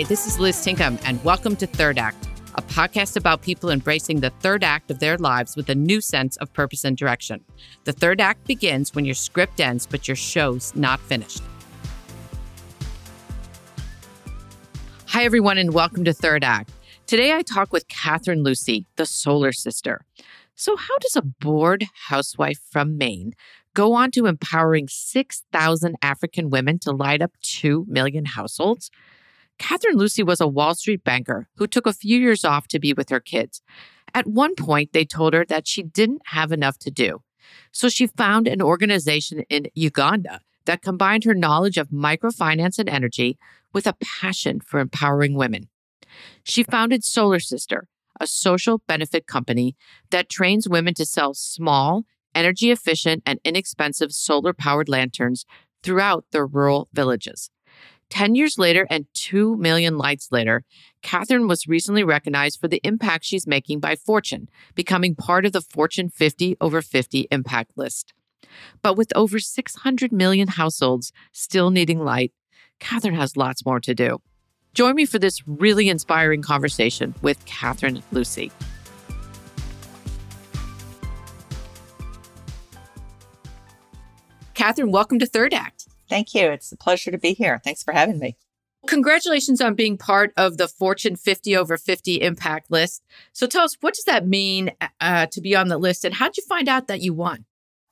Hi, this is Liz Tinkham, and welcome to Third Act, a podcast about people embracing the third act of their lives with a new sense of purpose and direction. The third act begins when your script ends, but your show's not finished. Hi, everyone, and welcome to Third Act. Today, I talk with Katherine Lucey, the solar sister. So, how does a bored housewife from Maine go on to empowering 6,000 African women to light up 2 million households? Katherine Lucey was a Wall Street banker who took a few years off to be with her kids. At one point, they told her that she didn't have enough to do. So she found an organization in Uganda that combined her knowledge of microfinance and energy with a passion for empowering women. She founded Solar Sister, a social benefit company that trains women to sell small, energy efficient, and inexpensive solar powered lanterns throughout their rural villages. 10 years later and 2 million lights later, Katherine was recently recognized for the impact she's making by Fortune, becoming part of the Fortune 50 over 50 impact list. But with over 600 million households still needing light, Katherine has lots more to do. Join me for this really inspiring conversation with Katherine Lucey. Katherine, welcome to Third Act. Thank you. It's a pleasure to be here. Thanks for having me. Congratulations on being part of the Fortune 50 over 50 impact list. So tell us, what does that mean uh, to be on the list, and how did you find out that you won?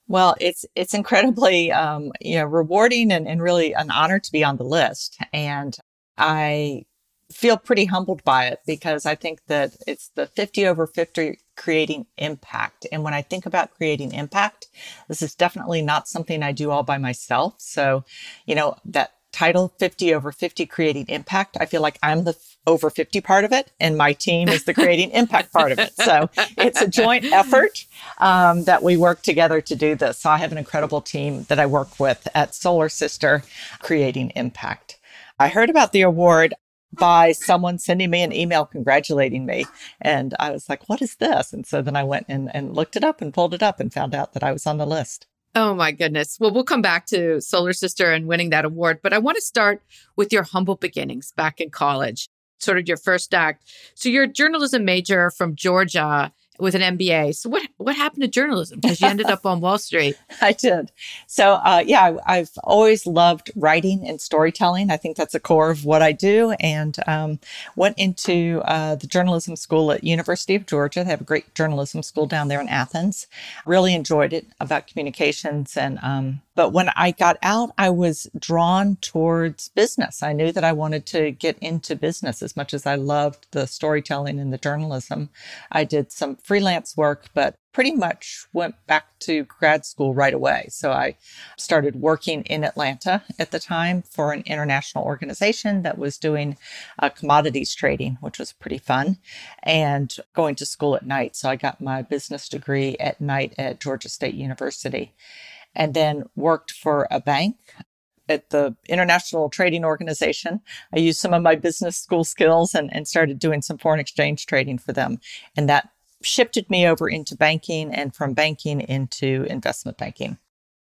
Well, it's it's incredibly um, you know rewarding and, and really an honor to be on the list, and I feel pretty humbled by it because I think that it's the 50 over 50 creating impact. And when I think about creating impact, this is definitely not something I do all by myself. So, you know, that title 50 over 50 creating impact, I feel like I'm the over 50 part of it and my team is the creating impact part of it. So it's a joint effort um, that we work together to do this. So I have an incredible team that I work with at Solar Sister creating impact. I heard about the award by someone sending me an email congratulating me. And I was like, what is this? And so then I went and, and looked it up and pulled it up and found out that I was on the list. Oh my goodness. Well, we'll come back to Solar Sister and winning that award, but I want to start with your humble beginnings back in college, sort of your first act. So you're a journalism major from Georgia with an MBA. So what what happened to journalism? Because you ended up on Wall Street. I did. So uh, yeah, I, have always loved writing and storytelling. I think that's the core of what I do. And um, went into uh, the journalism school at University of Georgia. They have a great journalism school down there in Athens. Really enjoyed it about communications and um, but when I got out, I was drawn towards business. I knew that I wanted to get into business as much as I loved the storytelling and the journalism. I did some freelance work, but pretty much went back to grad school right away. So I started working in Atlanta at the time for an international organization that was doing uh, commodities trading, which was pretty fun, and going to school at night. So I got my business degree at night at Georgia State University and then worked for a bank at the International Trading Organization. I used some of my business school skills and, and started doing some foreign exchange trading for them. And that shifted me over into banking and from banking into investment banking.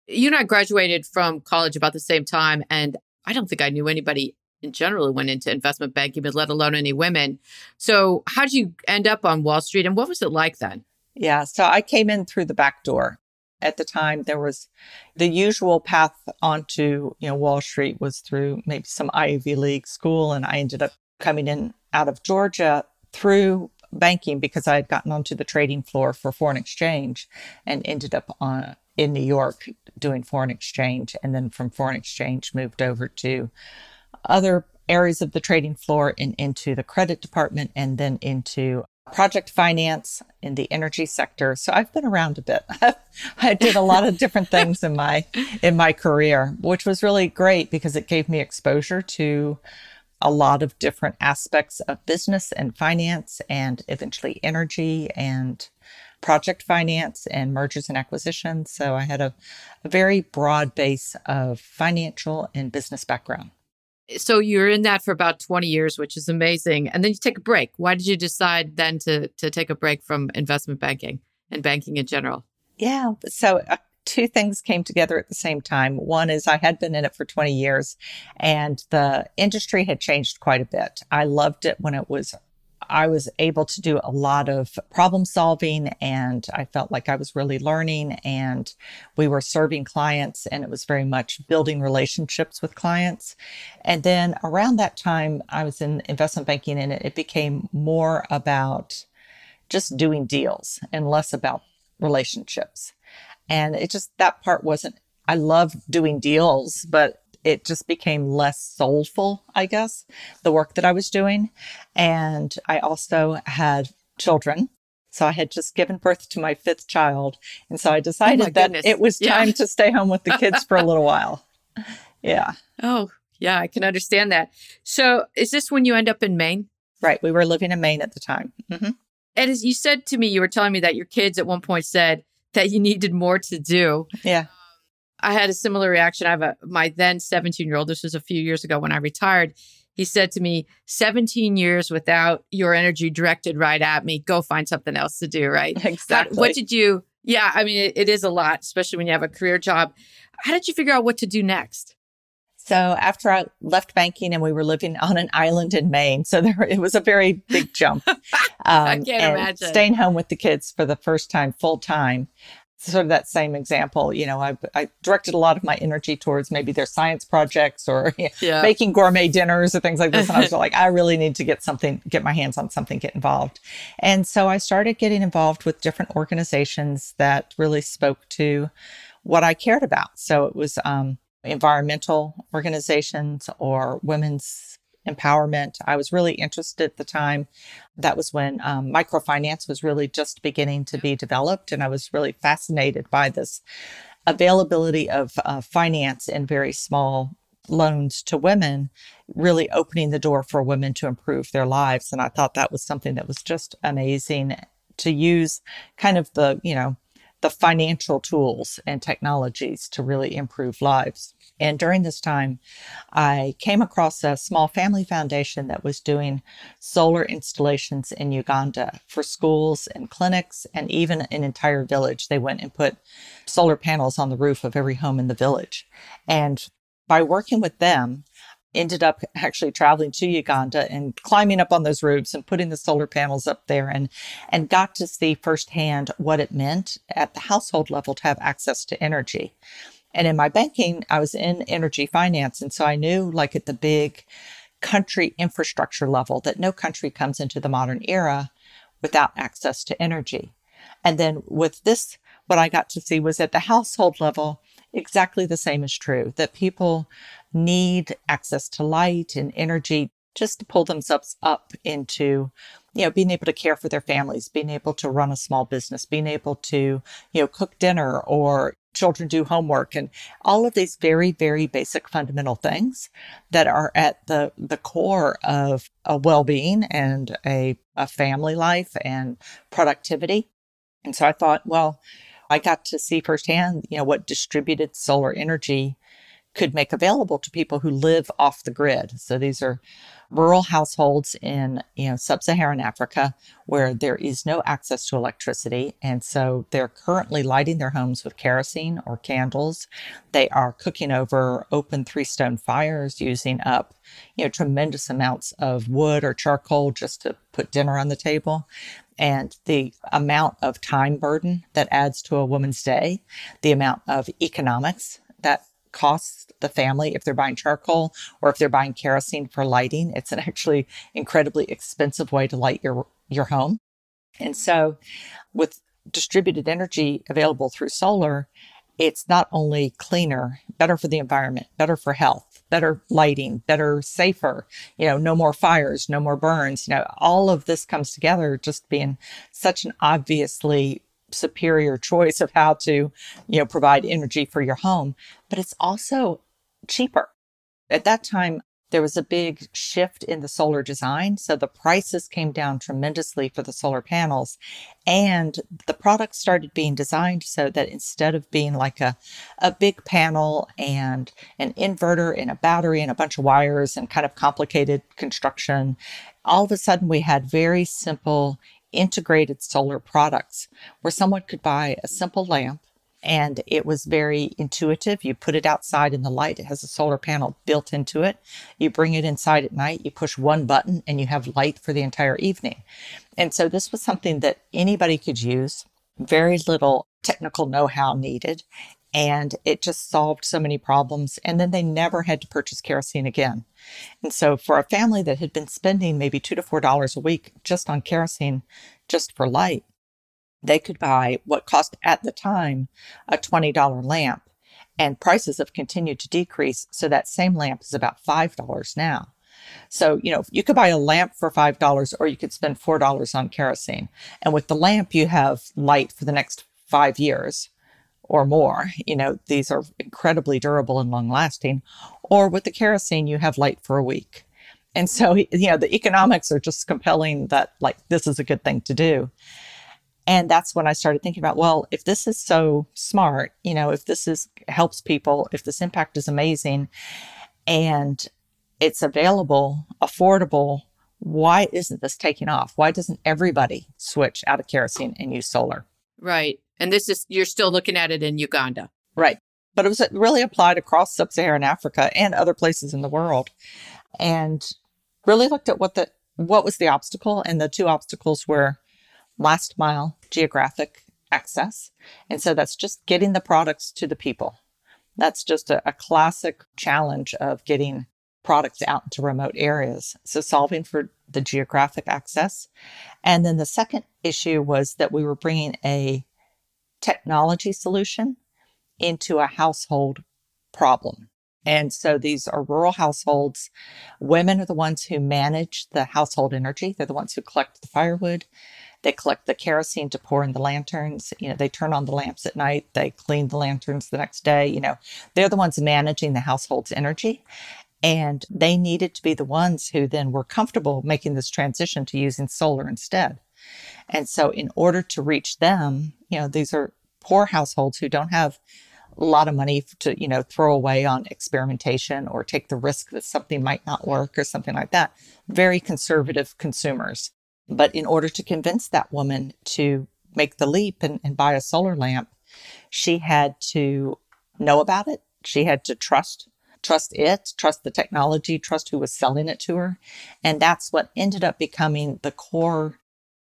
You and I graduated from college about the same time. And I don't think I knew anybody in general who went into investment banking, but let alone any women. So, how did you end up on Wall Street and what was it like then? Yeah, so I came in through the back door at the time there was the usual path onto you know wall street was through maybe some ivy league school and i ended up coming in out of georgia through banking because i had gotten onto the trading floor for foreign exchange and ended up on in new york doing foreign exchange and then from foreign exchange moved over to other areas of the trading floor and into the credit department and then into project finance in the energy sector. So I've been around a bit. I did a lot of different things in my in my career, which was really great because it gave me exposure to a lot of different aspects of business and finance and eventually energy and project finance and mergers and acquisitions. So I had a, a very broad base of financial and business background. So you're in that for about 20 years which is amazing. And then you take a break. Why did you decide then to to take a break from investment banking and banking in general? Yeah. So uh, two things came together at the same time. One is I had been in it for 20 years and the industry had changed quite a bit. I loved it when it was I was able to do a lot of problem solving and I felt like I was really learning and we were serving clients and it was very much building relationships with clients. And then around that time, I was in investment banking and it became more about just doing deals and less about relationships. And it just, that part wasn't, I love doing deals, but it just became less soulful, I guess, the work that I was doing. And I also had children. So I had just given birth to my fifth child. And so I decided oh that it was time yeah. to stay home with the kids for a little while. Yeah. Oh, yeah, I can understand that. So is this when you end up in Maine? Right. We were living in Maine at the time. Mm-hmm. And as you said to me, you were telling me that your kids at one point said that you needed more to do. Yeah. I had a similar reaction. I have a my then 17 year old. This was a few years ago when I retired. He said to me, 17 years without your energy directed right at me. Go find something else to do. Right. Exactly. what did you? Yeah. I mean, it, it is a lot, especially when you have a career job. How did you figure out what to do next? So after I left banking and we were living on an island in Maine, so there it was a very big jump. Um, I can't imagine staying home with the kids for the first time full time sort of that same example, you know, I, I directed a lot of my energy towards maybe their science projects or you know, yeah. making gourmet dinners or things like this. And I was like, I really need to get something, get my hands on something, get involved. And so I started getting involved with different organizations that really spoke to what I cared about. So it was um, environmental organizations or women's empowerment. I was really interested at the time. That was when um, microfinance was really just beginning to be developed. And I was really fascinated by this availability of uh, finance in very small loans to women, really opening the door for women to improve their lives. And I thought that was something that was just amazing to use kind of the, you know, the financial tools and technologies to really improve lives. And during this time, I came across a small family foundation that was doing solar installations in Uganda for schools and clinics and even an entire village. They went and put solar panels on the roof of every home in the village. And by working with them, ended up actually traveling to Uganda and climbing up on those roofs and putting the solar panels up there and and got to see firsthand what it meant at the household level to have access to energy. And in my banking, I was in energy finance. And so I knew, like at the big country infrastructure level, that no country comes into the modern era without access to energy. And then with this, what I got to see was at the household level, exactly the same is true that people need access to light and energy just to pull themselves up into you know being able to care for their families being able to run a small business being able to you know cook dinner or children do homework and all of these very very basic fundamental things that are at the the core of a well-being and a, a family life and productivity. And so i thought well i got to see firsthand you know what distributed solar energy could make available to people who live off the grid. So these are rural households in you know sub-Saharan Africa where there is no access to electricity. And so they're currently lighting their homes with kerosene or candles. They are cooking over open three stone fires using up you know tremendous amounts of wood or charcoal just to put dinner on the table. And the amount of time burden that adds to a woman's day the amount of economics that costs the family if they're buying charcoal or if they're buying kerosene for lighting. It's an actually incredibly expensive way to light your your home. And so with distributed energy available through solar, it's not only cleaner, better for the environment, better for health, better lighting, better, safer, you know, no more fires, no more burns. You know, all of this comes together just being such an obviously superior choice of how to, you know, provide energy for your home. But it's also cheaper. At that time, there was a big shift in the solar design. So the prices came down tremendously for the solar panels. And the products started being designed so that instead of being like a, a big panel and an inverter and a battery and a bunch of wires and kind of complicated construction, all of a sudden we had very simple integrated solar products where someone could buy a simple lamp and it was very intuitive. You put it outside in the light, it has a solar panel built into it. You bring it inside at night, you push one button, and you have light for the entire evening. And so this was something that anybody could use, very little technical know how needed. And it just solved so many problems. And then they never had to purchase kerosene again. And so for a family that had been spending maybe two to four dollars a week just on kerosene, just for light, they could buy what cost at the time a $20 lamp. And prices have continued to decrease. So that same lamp is about $5 now. So, you know, you could buy a lamp for $5 or you could spend $4 on kerosene. And with the lamp, you have light for the next five years or more. You know, these are incredibly durable and long lasting. Or with the kerosene, you have light for a week. And so, you know, the economics are just compelling that, like, this is a good thing to do. And that's when I started thinking about, well, if this is so smart, you know, if this is helps people, if this impact is amazing and it's available, affordable, why isn't this taking off? Why doesn't everybody switch out of kerosene and use solar? Right. And this is, you're still looking at it in Uganda. Right. But it was really applied across sub Saharan Africa and other places in the world. And really looked at what the, what was the obstacle. And the two obstacles were last mile geographic access. And so that's just getting the products to the people. That's just a, a classic challenge of getting products out into remote areas. So solving for the geographic access. And then the second issue was that we were bringing a technology solution into a household problem. And so these are rural households. Women are the ones who manage the household energy. They're the ones who collect the firewood. They collect the kerosene to pour in the lanterns. You know, they turn on the lamps at night. They clean the lanterns the next day. You know, they're the ones managing the household's energy. And they needed to be the ones who then were comfortable making this transition to using solar instead. And so, in order to reach them, you know, these are poor households who don't have a lot of money to, you know, throw away on experimentation or take the risk that something might not work or something like that. Very conservative consumers. But in order to convince that woman to make the leap and, and buy a solar lamp, she had to know about it. She had to trust trust it, trust the technology, trust who was selling it to her. And that's what ended up becoming the core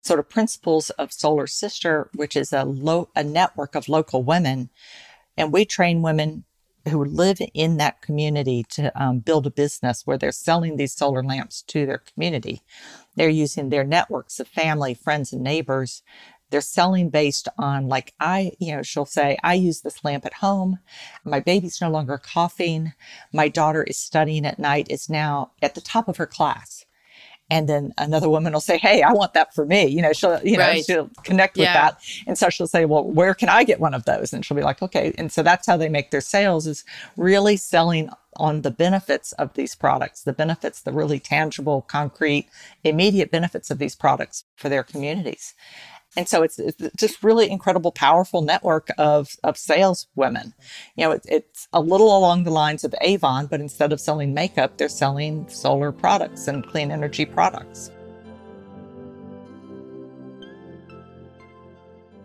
sort of principles of Solar Sister, which is a low, a network of local women. And we train women who live in that community to um, build a business where they're selling these solar lamps to their community. They're using their networks of family, friends, and neighbors. They're selling based on, like, I, you know, she'll say, I use this lamp at home. My baby's no longer coughing. My daughter is studying at night, is now at the top of her class and then another woman will say hey i want that for me. You know she'll you know she'll connect with yeah. that. And so she'll say well where can i get one of those? And she'll be like okay. And so that's how they make their sales is really selling on the benefits of these products the benefits the really tangible concrete immediate benefits of these products for their communities and so it's, it's just really incredible, powerful network of, of sales women. You know, it, it's a little along the lines of Avon, but instead of selling makeup, they're selling solar products and clean energy products.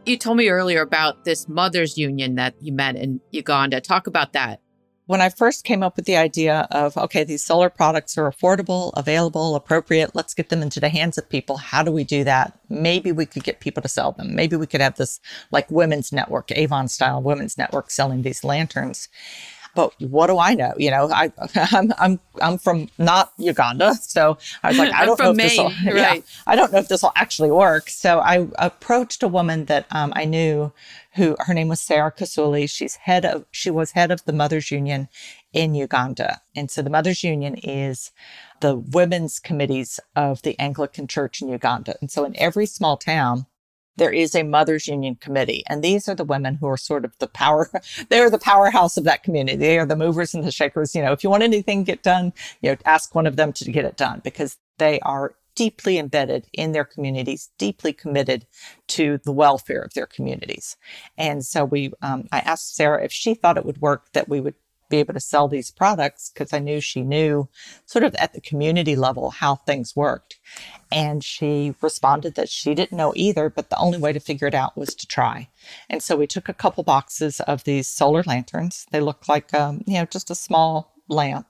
You told me earlier about this mothers union that you met in Uganda. Talk about that when I first came up with the idea of, okay, these solar products are affordable, available, appropriate, let's get them into the hands of people. How do we do that? Maybe we could get people to sell them. Maybe we could have this like women's network, Avon style women's network selling these lanterns but what do I know? You know, I, I'm, I'm, I'm from not Uganda. So I was like, I don't know if this will, right. yeah, I don't know if this will actually work. So I approached a woman that um, I knew who her name was Sarah Kasuli. She's head of, she was head of the Mothers Union in Uganda. And so the Mothers Union is the women's committees of the Anglican Church in Uganda. And so in every small town, there is a mothers union committee and these are the women who are sort of the power they're the powerhouse of that community. They are the movers and the shakers you know if you want anything get done you know ask one of them to get it done because they are deeply embedded in their communities deeply committed to the welfare of their communities. And so we um, i asked sarah if she thought it would work that we would be able to sell these products because I knew she knew sort of at the community level how things worked. And she responded that she didn't know either, but the only way to figure it out was to try. And so we took a couple boxes of these solar lanterns. They look like, um, you know, just a small lamp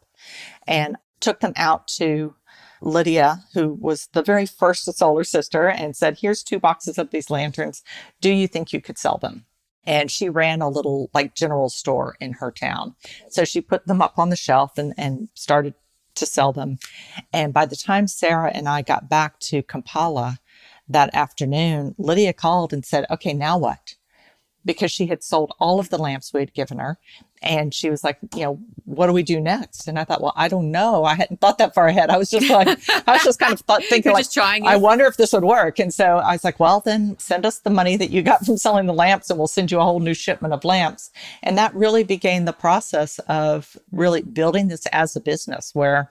and took them out to Lydia, who was the very first solar sister, and said, Here's two boxes of these lanterns. Do you think you could sell them? And she ran a little like general store in her town. So she put them up on the shelf and, and started to sell them. And by the time Sarah and I got back to Kampala that afternoon, Lydia called and said, Okay, now what? Because she had sold all of the lamps we had given her. And she was like, you know, what do we do next? And I thought, well, I don't know. I hadn't thought that far ahead. I was just like, I was just kind of thought, thinking like, trying I wonder if this would work. And so I was like, well, then send us the money that you got from selling the lamps and we'll send you a whole new shipment of lamps. And that really began the process of really building this as a business where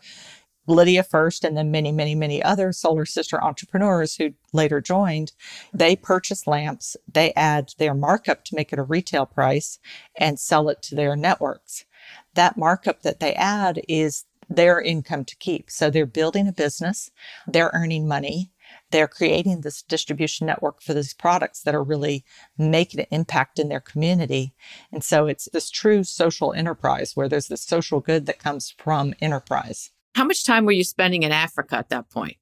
Lydia first and then many, many, many other solar sister entrepreneurs who later joined, they purchase lamps, they add their markup to make it a retail price and sell it to their networks. That markup that they add is their income to keep. So they're building a business, they're earning money, they're creating this distribution network for these products that are really making an impact in their community. And so it's this true social enterprise where there's this social good that comes from enterprise. How much time were you spending in Africa at that point?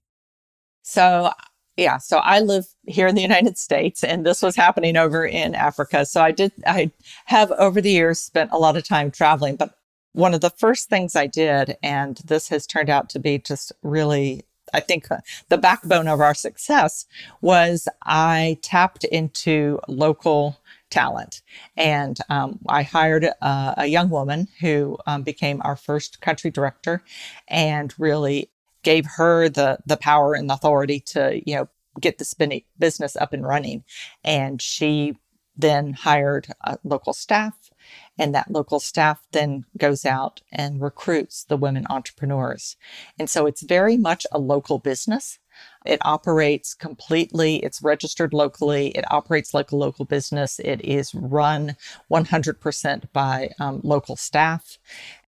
So, yeah, so I live here in the United States and this was happening over in Africa. So I did, I have over the years spent a lot of time traveling, but one of the first things I did, and this has turned out to be just really I think uh, the backbone of our success was I tapped into local talent. And um, I hired a, a, young woman who um, became our first country director and really gave her the, the power and authority to, you know, get the business up and running. And she then hired local staff and that local staff then goes out and recruits the women entrepreneurs. And so it's very much a local business. It operates completely, it's registered locally, it operates like a local business. It is run 100% by um, local staff.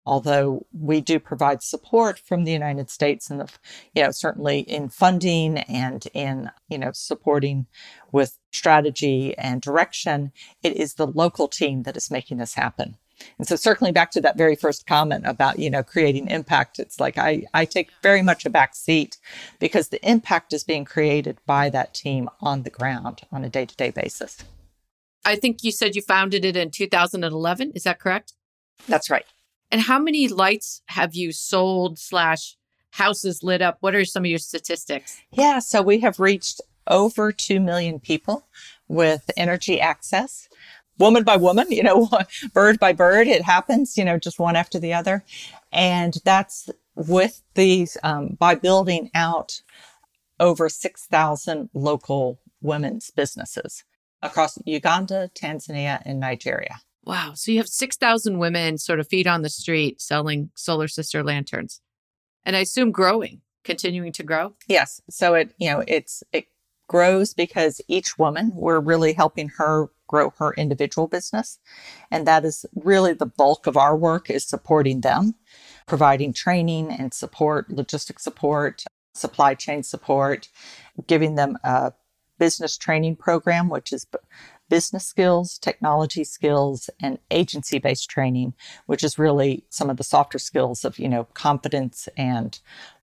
Although we do provide support from the United States and you know, certainly in funding and in, you know, supporting with strategy and direction, it is the local team that is making this happen. And so circling back to that very first comment about, you know, creating impact, it's like I, I take very much a back seat because the impact is being created by that team on the ground on a day to day basis. I think you said you founded it in 2011. Is that correct? That's right. And how many lights have you sold slash houses lit up? What are some of your statistics? Yeah, so we have reached over 2 million people with energy access woman by woman, you know, bird by bird. It happens, you know, just one after the other. And that's with these, um, by building out over 6,000 local women's businesses across Uganda, Tanzania, and Nigeria. Wow. So you have 6,000 women sort of feet on the street selling Solar Sister lanterns. And I assume growing, continuing to grow? Yes. So it, you know, it's, it grows because each woman, we're really helping her grow her individual business. And that is really the bulk of our work is supporting them, providing training and support, logistic support, supply chain support, giving them a business training program, which is business skills, technology skills, and agency based training, which is really some of the softer skills of, you know, confidence and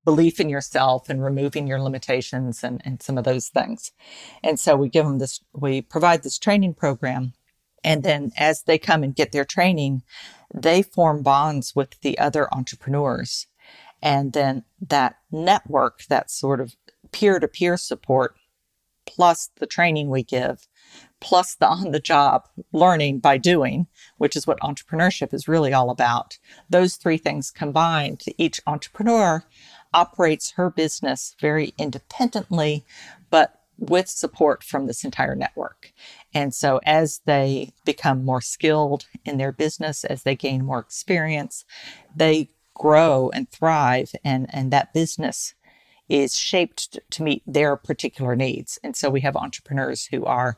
belief in yourself and removing your limitations and, and some of those things. And so we give them this, we provide this training program. And then as they come and get their training, they form bonds with the other entrepreneurs. And then that network, that sort of peer to peer support, plus the training we give, plus the on the job learning by doing, which is what entrepreneurship is really all about. Those three things combined, each entrepreneur operates her business very independently, but with support from this entire network. And so as they become more skilled in their business, as they gain more experience, they grow and thrive and, and that business is shaped to meet their particular needs. And so we have entrepreneurs who are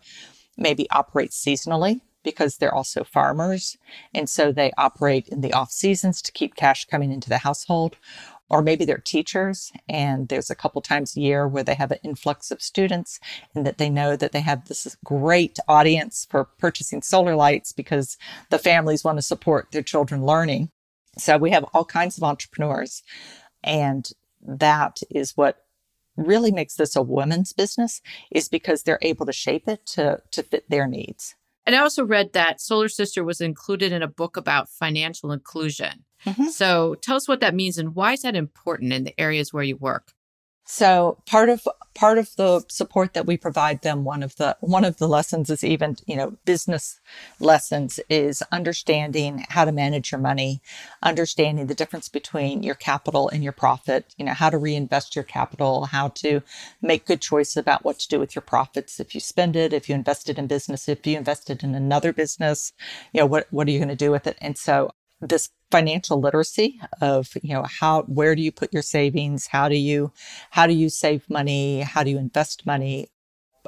maybe operate seasonally because they're also farmers. And so they operate in the off seasons to keep cash coming into the household. Or maybe they're teachers and there's a couple times a year where they have an influx of students and that they know that they have this great audience for purchasing solar lights because the families want to support their children learning. So we have all kinds of entrepreneurs. And that is what really makes this a women's business is because they're able to shape it to, to fit their needs. And I also read that Solar Sister was included in a book about financial inclusion. Mm-hmm. So tell us what that means and why is that important in the areas where you work? So part of part of the support that we provide them, one of the one of the lessons is even you know business lessons is understanding how to manage your money, understanding the difference between your capital and your profit. You know how to reinvest your capital, how to make good choices about what to do with your profits. If you spend it, if you invested in business, if you invested in another business, you know what what are you going to do with it? And so this financial literacy of you know how where do you put your savings? How do you how do you save money? How do you invest money?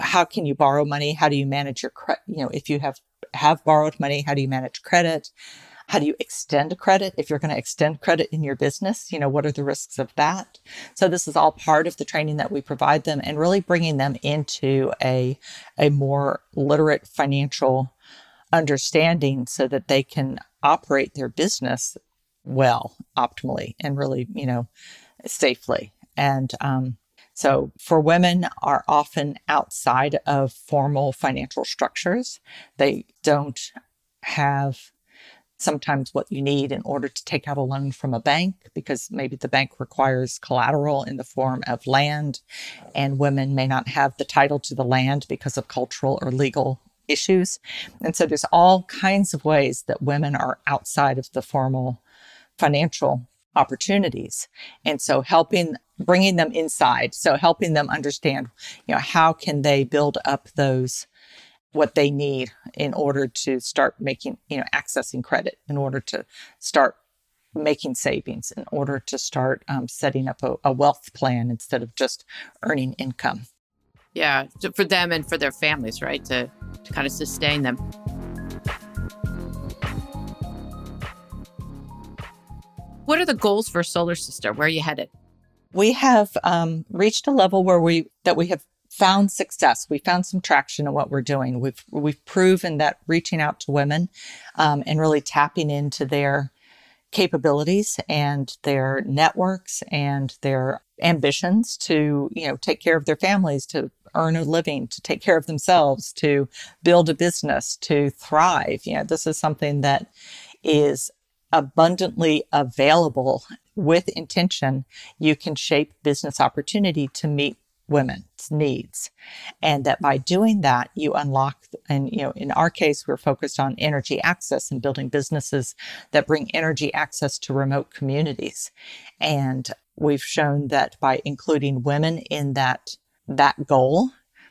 How can you borrow money? How do you manage your credit you know if you have have borrowed money how do you manage credit? How do you extend credit? If you're going to extend credit in your business you know what are the risks of that? So this is all part of the training that we provide them and really bringing them into a a more literate financial understanding so that they can operate their business well, optimally, and really, you know, safely. And um, so, for women are often outside of formal financial structures. They don't have sometimes what you need in order to take out a loan from a bank because maybe the bank requires collateral in the form of land and women may not have the title to the land because of cultural or legal issues. And so there's all kinds of ways that women are outside of the formal financial opportunities. And so helping bringing them inside, so helping them understand, you know, how can they build up those what they need in order to start making, you know, accessing credit, in order to start making savings, in order to start um, setting up a, a wealth plan instead of just earning income. Yeah, for them and for their families, right? To, to kind of sustain them. What are the goals for Solar Sister? Where are you headed? We have um, reached a level where we that we have found success. We found some traction in what we're doing. We've we've proven that reaching out to women um, and really tapping into their capabilities and their networks and their ambitions to you know take care of their families to earn a living, to take care of themselves, to build a business, to thrive. You know, this is something that is abundantly available with intention. You can shape business opportunity to meet women's needs and that by doing that you unlock and you know in our case we're focused on energy access and building businesses that bring energy access to remote communities and we've shown that by including women in that that goal,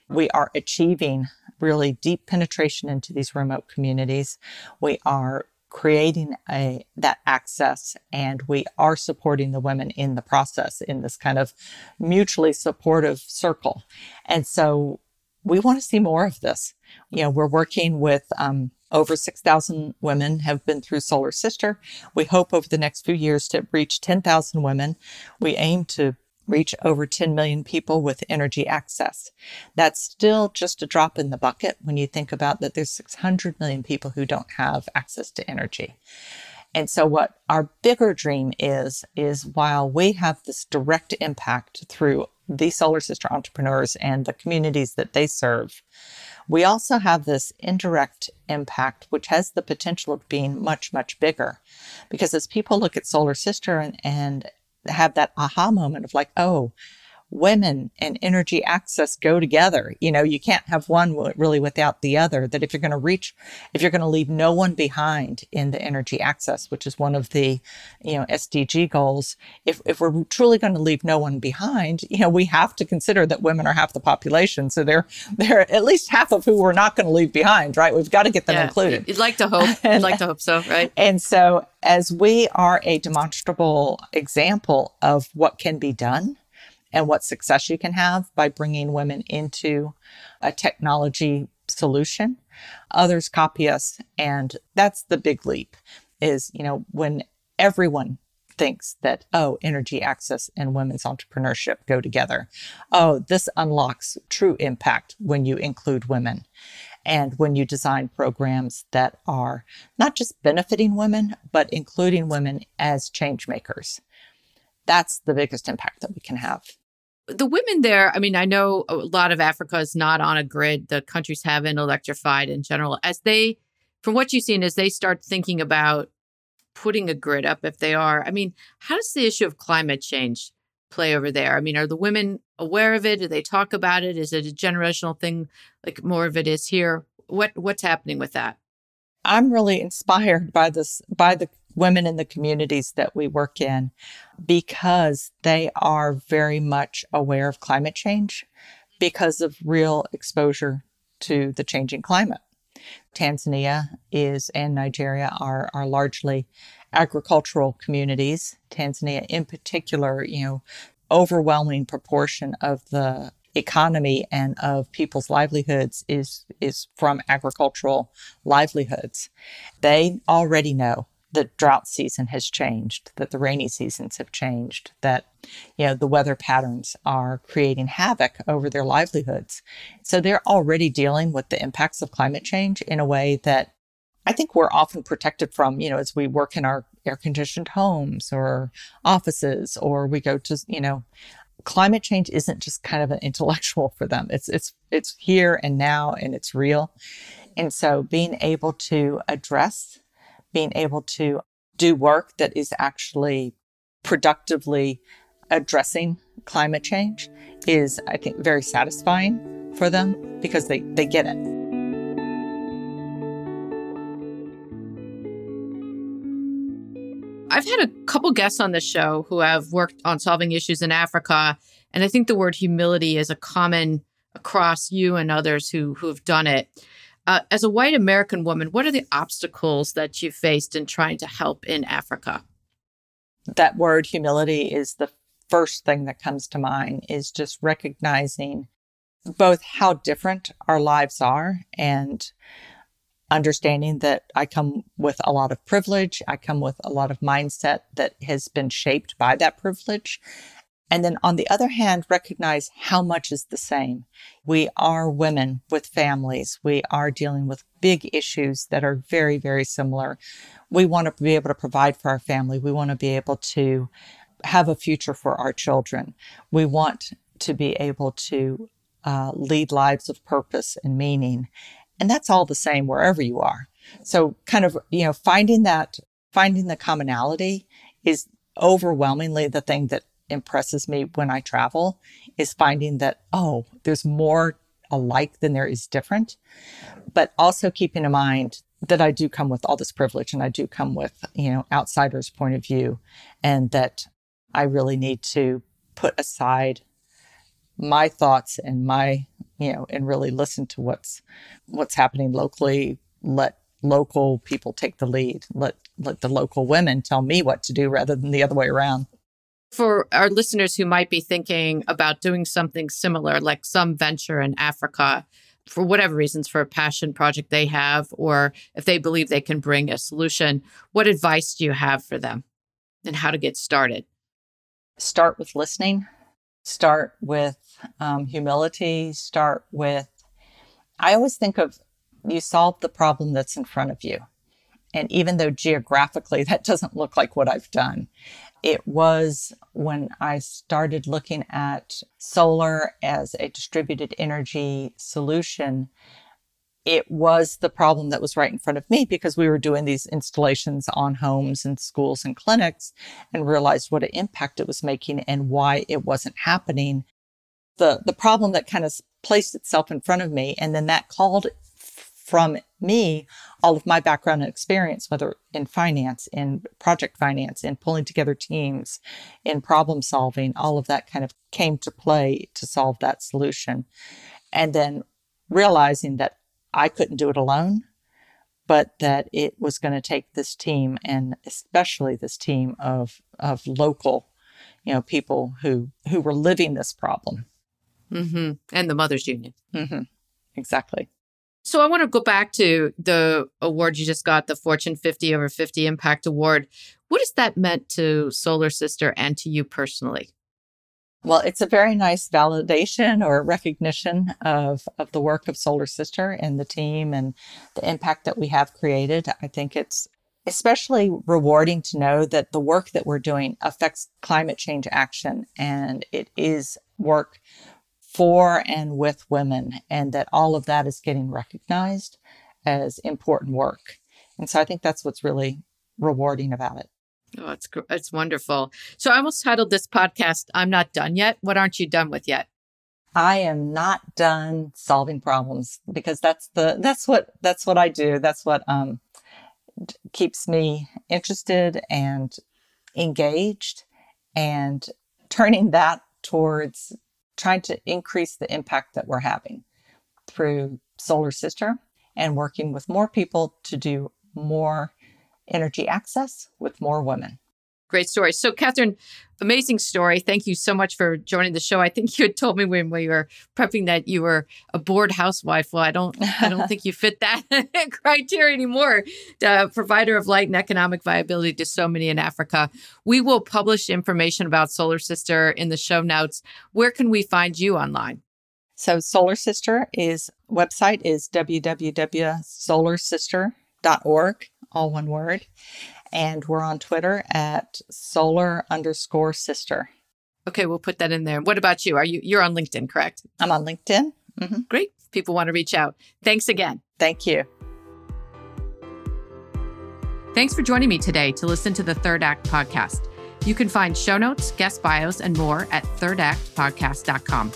we are achieving really deep penetration into these remote communities. We are creating a that access and we are supporting the women in the process in this kind of mutually supportive circle. And so we want to see more of this. You know, we're working with um, over 6,000 women have been through Solar Sister. We hope over the next few years to reach 10,000 women. We aim to reach over 10 million people with energy access. That's still just a drop in the bucket when you think about that there's 600 million people who don't have access to energy. And so what our bigger dream is, is while we have this direct impact through the Solar Sister entrepreneurs and the communities that they serve, we also have this indirect impact, which has the potential of being much, much bigger. Because as people look at Solar Sister and, and have that aha moment of like, oh, women and energy access go together. You know, you can't have one really without the other. That if you're going to reach, if you're going to leave no one behind in the energy access, which is one of the, you know, SDG goals, if, if we're truly going to leave no one behind, you know, we have to consider that women are half the population. So they're, they're at least half of who we're not going to leave behind, right? We've got to get them yeah, included. You'd like to hope. You'd like to hope so, right? And so as we are a demonstrable example of what can be done, and what success you can have by bringing women into a technology solution. Others copy us. And that's the big leap is, you know, when everyone thinks that, oh, energy access and women's entrepreneurship go together. Oh, this unlocks true impact when you include women and when you design programs that are not just benefiting women, but including women as change makers. That's the biggest impact that we can have. The women there, I mean, I know a lot of Africa is not on a grid. The countries haven't electrified in general. As they, from what you've seen, as they start thinking about putting a grid up, if they are, I mean, how does the issue of climate change play over there? I mean, are the women aware of it? Do they talk about it? Is it a generational thing like more of it is here? What what's happening with that? I'm really inspired by this by the women in the communities that we work in because they are very much aware of climate change because of real exposure to the changing climate. Tanzania is and Nigeria are are largely agricultural communities. Tanzania in particular, you know, overwhelming proportion of the economy and of people's livelihoods is is from agricultural livelihoods. They already know the drought season has changed, that the rainy seasons have changed, that you know the weather patterns are creating havoc over their livelihoods. So they're already dealing with the impacts of climate change in a way that I think we're often protected from, you know, as we work in our air conditioned homes or offices or we go to, you know, climate change isn't just kind of an intellectual for them. It's it's it's here and now and it's real. And so being able to address, being able to do work that is actually productively addressing climate change is I think very satisfying for them because they they get it. I've had a couple guests on this show who have worked on solving issues in Africa. And I think the word humility is a common across you and others who, who have done it. Uh, as a white American woman, what are the obstacles that you faced in trying to help in Africa? That word humility is the first thing that comes to mind, is just recognizing both how different our lives are and understanding that I come with a lot of privilege. I come with a lot of mindset that has been shaped by that privilege. And then on the other hand, recognize how much is the same. We are women with families. We are dealing with big issues that are very, very similar. We want to be able to provide for our family. We want to be able to have a future for our children. We want to be able to uh, lead lives of purpose and meaning. And that's all the same wherever you are. So kind of, you know, finding that, finding the commonality is overwhelmingly the thing that impresses me when I travel is finding that, oh, there's more alike than there is different. But also keeping in mind that I do come with all this privilege and I do come with, you know, outsiders' point of view and that I really need to put aside my thoughts and my you know and really listen to what's what's happening locally. Let local people take the lead. Let let the local women tell me what to do rather than the other way around for our listeners who might be thinking about doing something similar like some venture in africa for whatever reasons for a passion project they have or if they believe they can bring a solution what advice do you have for them and how to get started? Start with listening. Start with um, humility, start with, I always think of you solve the problem that's in front of you. And even though geographically that doesn't look like what I've done, it was when I started looking at solar as a distributed energy solution it was the problem that was right in front of me because we were doing these installations on homes and schools and clinics and realized what an impact it was making and why it wasn't happening. The, the problem that kind of placed itself in front of me and then that called from me all of my background and experience, whether in finance, in project finance, in pulling together teams, in problem solving, all of that kind of came to play to solve that solution. And then realizing that I couldn't do it alone, but that it was going to take this team and especially this team of of local, you know, people who who were living this problem. Mm-hmm. And the Mothers Union. Mm-hmm. Exactly. So I want to go back to the award you just got, the Fortune 50 over 50 Impact Award. What has that meant to Solar Sister and to you personally? Well, it's a very nice validation or recognition of, of the work of Solar Sister and the team and the impact that we have created. I think it's especially rewarding to know that the work that we're doing affects climate change action and it is work for and with women, and that all of that is getting recognized as important work. And so I think that's what's really rewarding about it. Oh, it's it's wonderful. So I almost titled this podcast "I'm Not Done Yet." What aren't you done with yet? I am not done solving problems because that's the that's what that's what I do. That's what um keeps me interested and engaged and turning that towards trying to increase the impact that we're having through Solar Sister and working with more people to do more energy access with more women. Great story. So, Katherine, amazing story. Thank you so much for joining the show. I think you had told me when we were prepping that you were a bored housewife. Well, I don't, I don't think you fit that criteria anymore. Provider of light and economic viability to so many in Africa. We will publish information about Solar Sister in the show notes. Where can we find you online? So, Solar Sister is website is www.solarsister.org, all one word and we're on Twitter at solar underscore sister. Okay, we'll put that in there. What about you? Are you you're on LinkedIn, correct? I'm on LinkedIn. Mm-hmm. Great. People want to reach out. Thanks again. Thank you. Thanks for joining me today to listen to the Third Act podcast. You can find show notes, guest bios, and more at thirdactpodcast.com.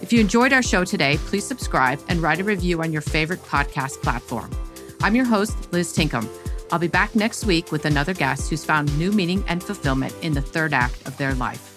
If you enjoyed our show today, please subscribe and write a review on your favorite podcast platform. I'm your host, Liz Tinkham. I'll be back next week with another guest who's found new meaning and fulfillment in the third act of their life.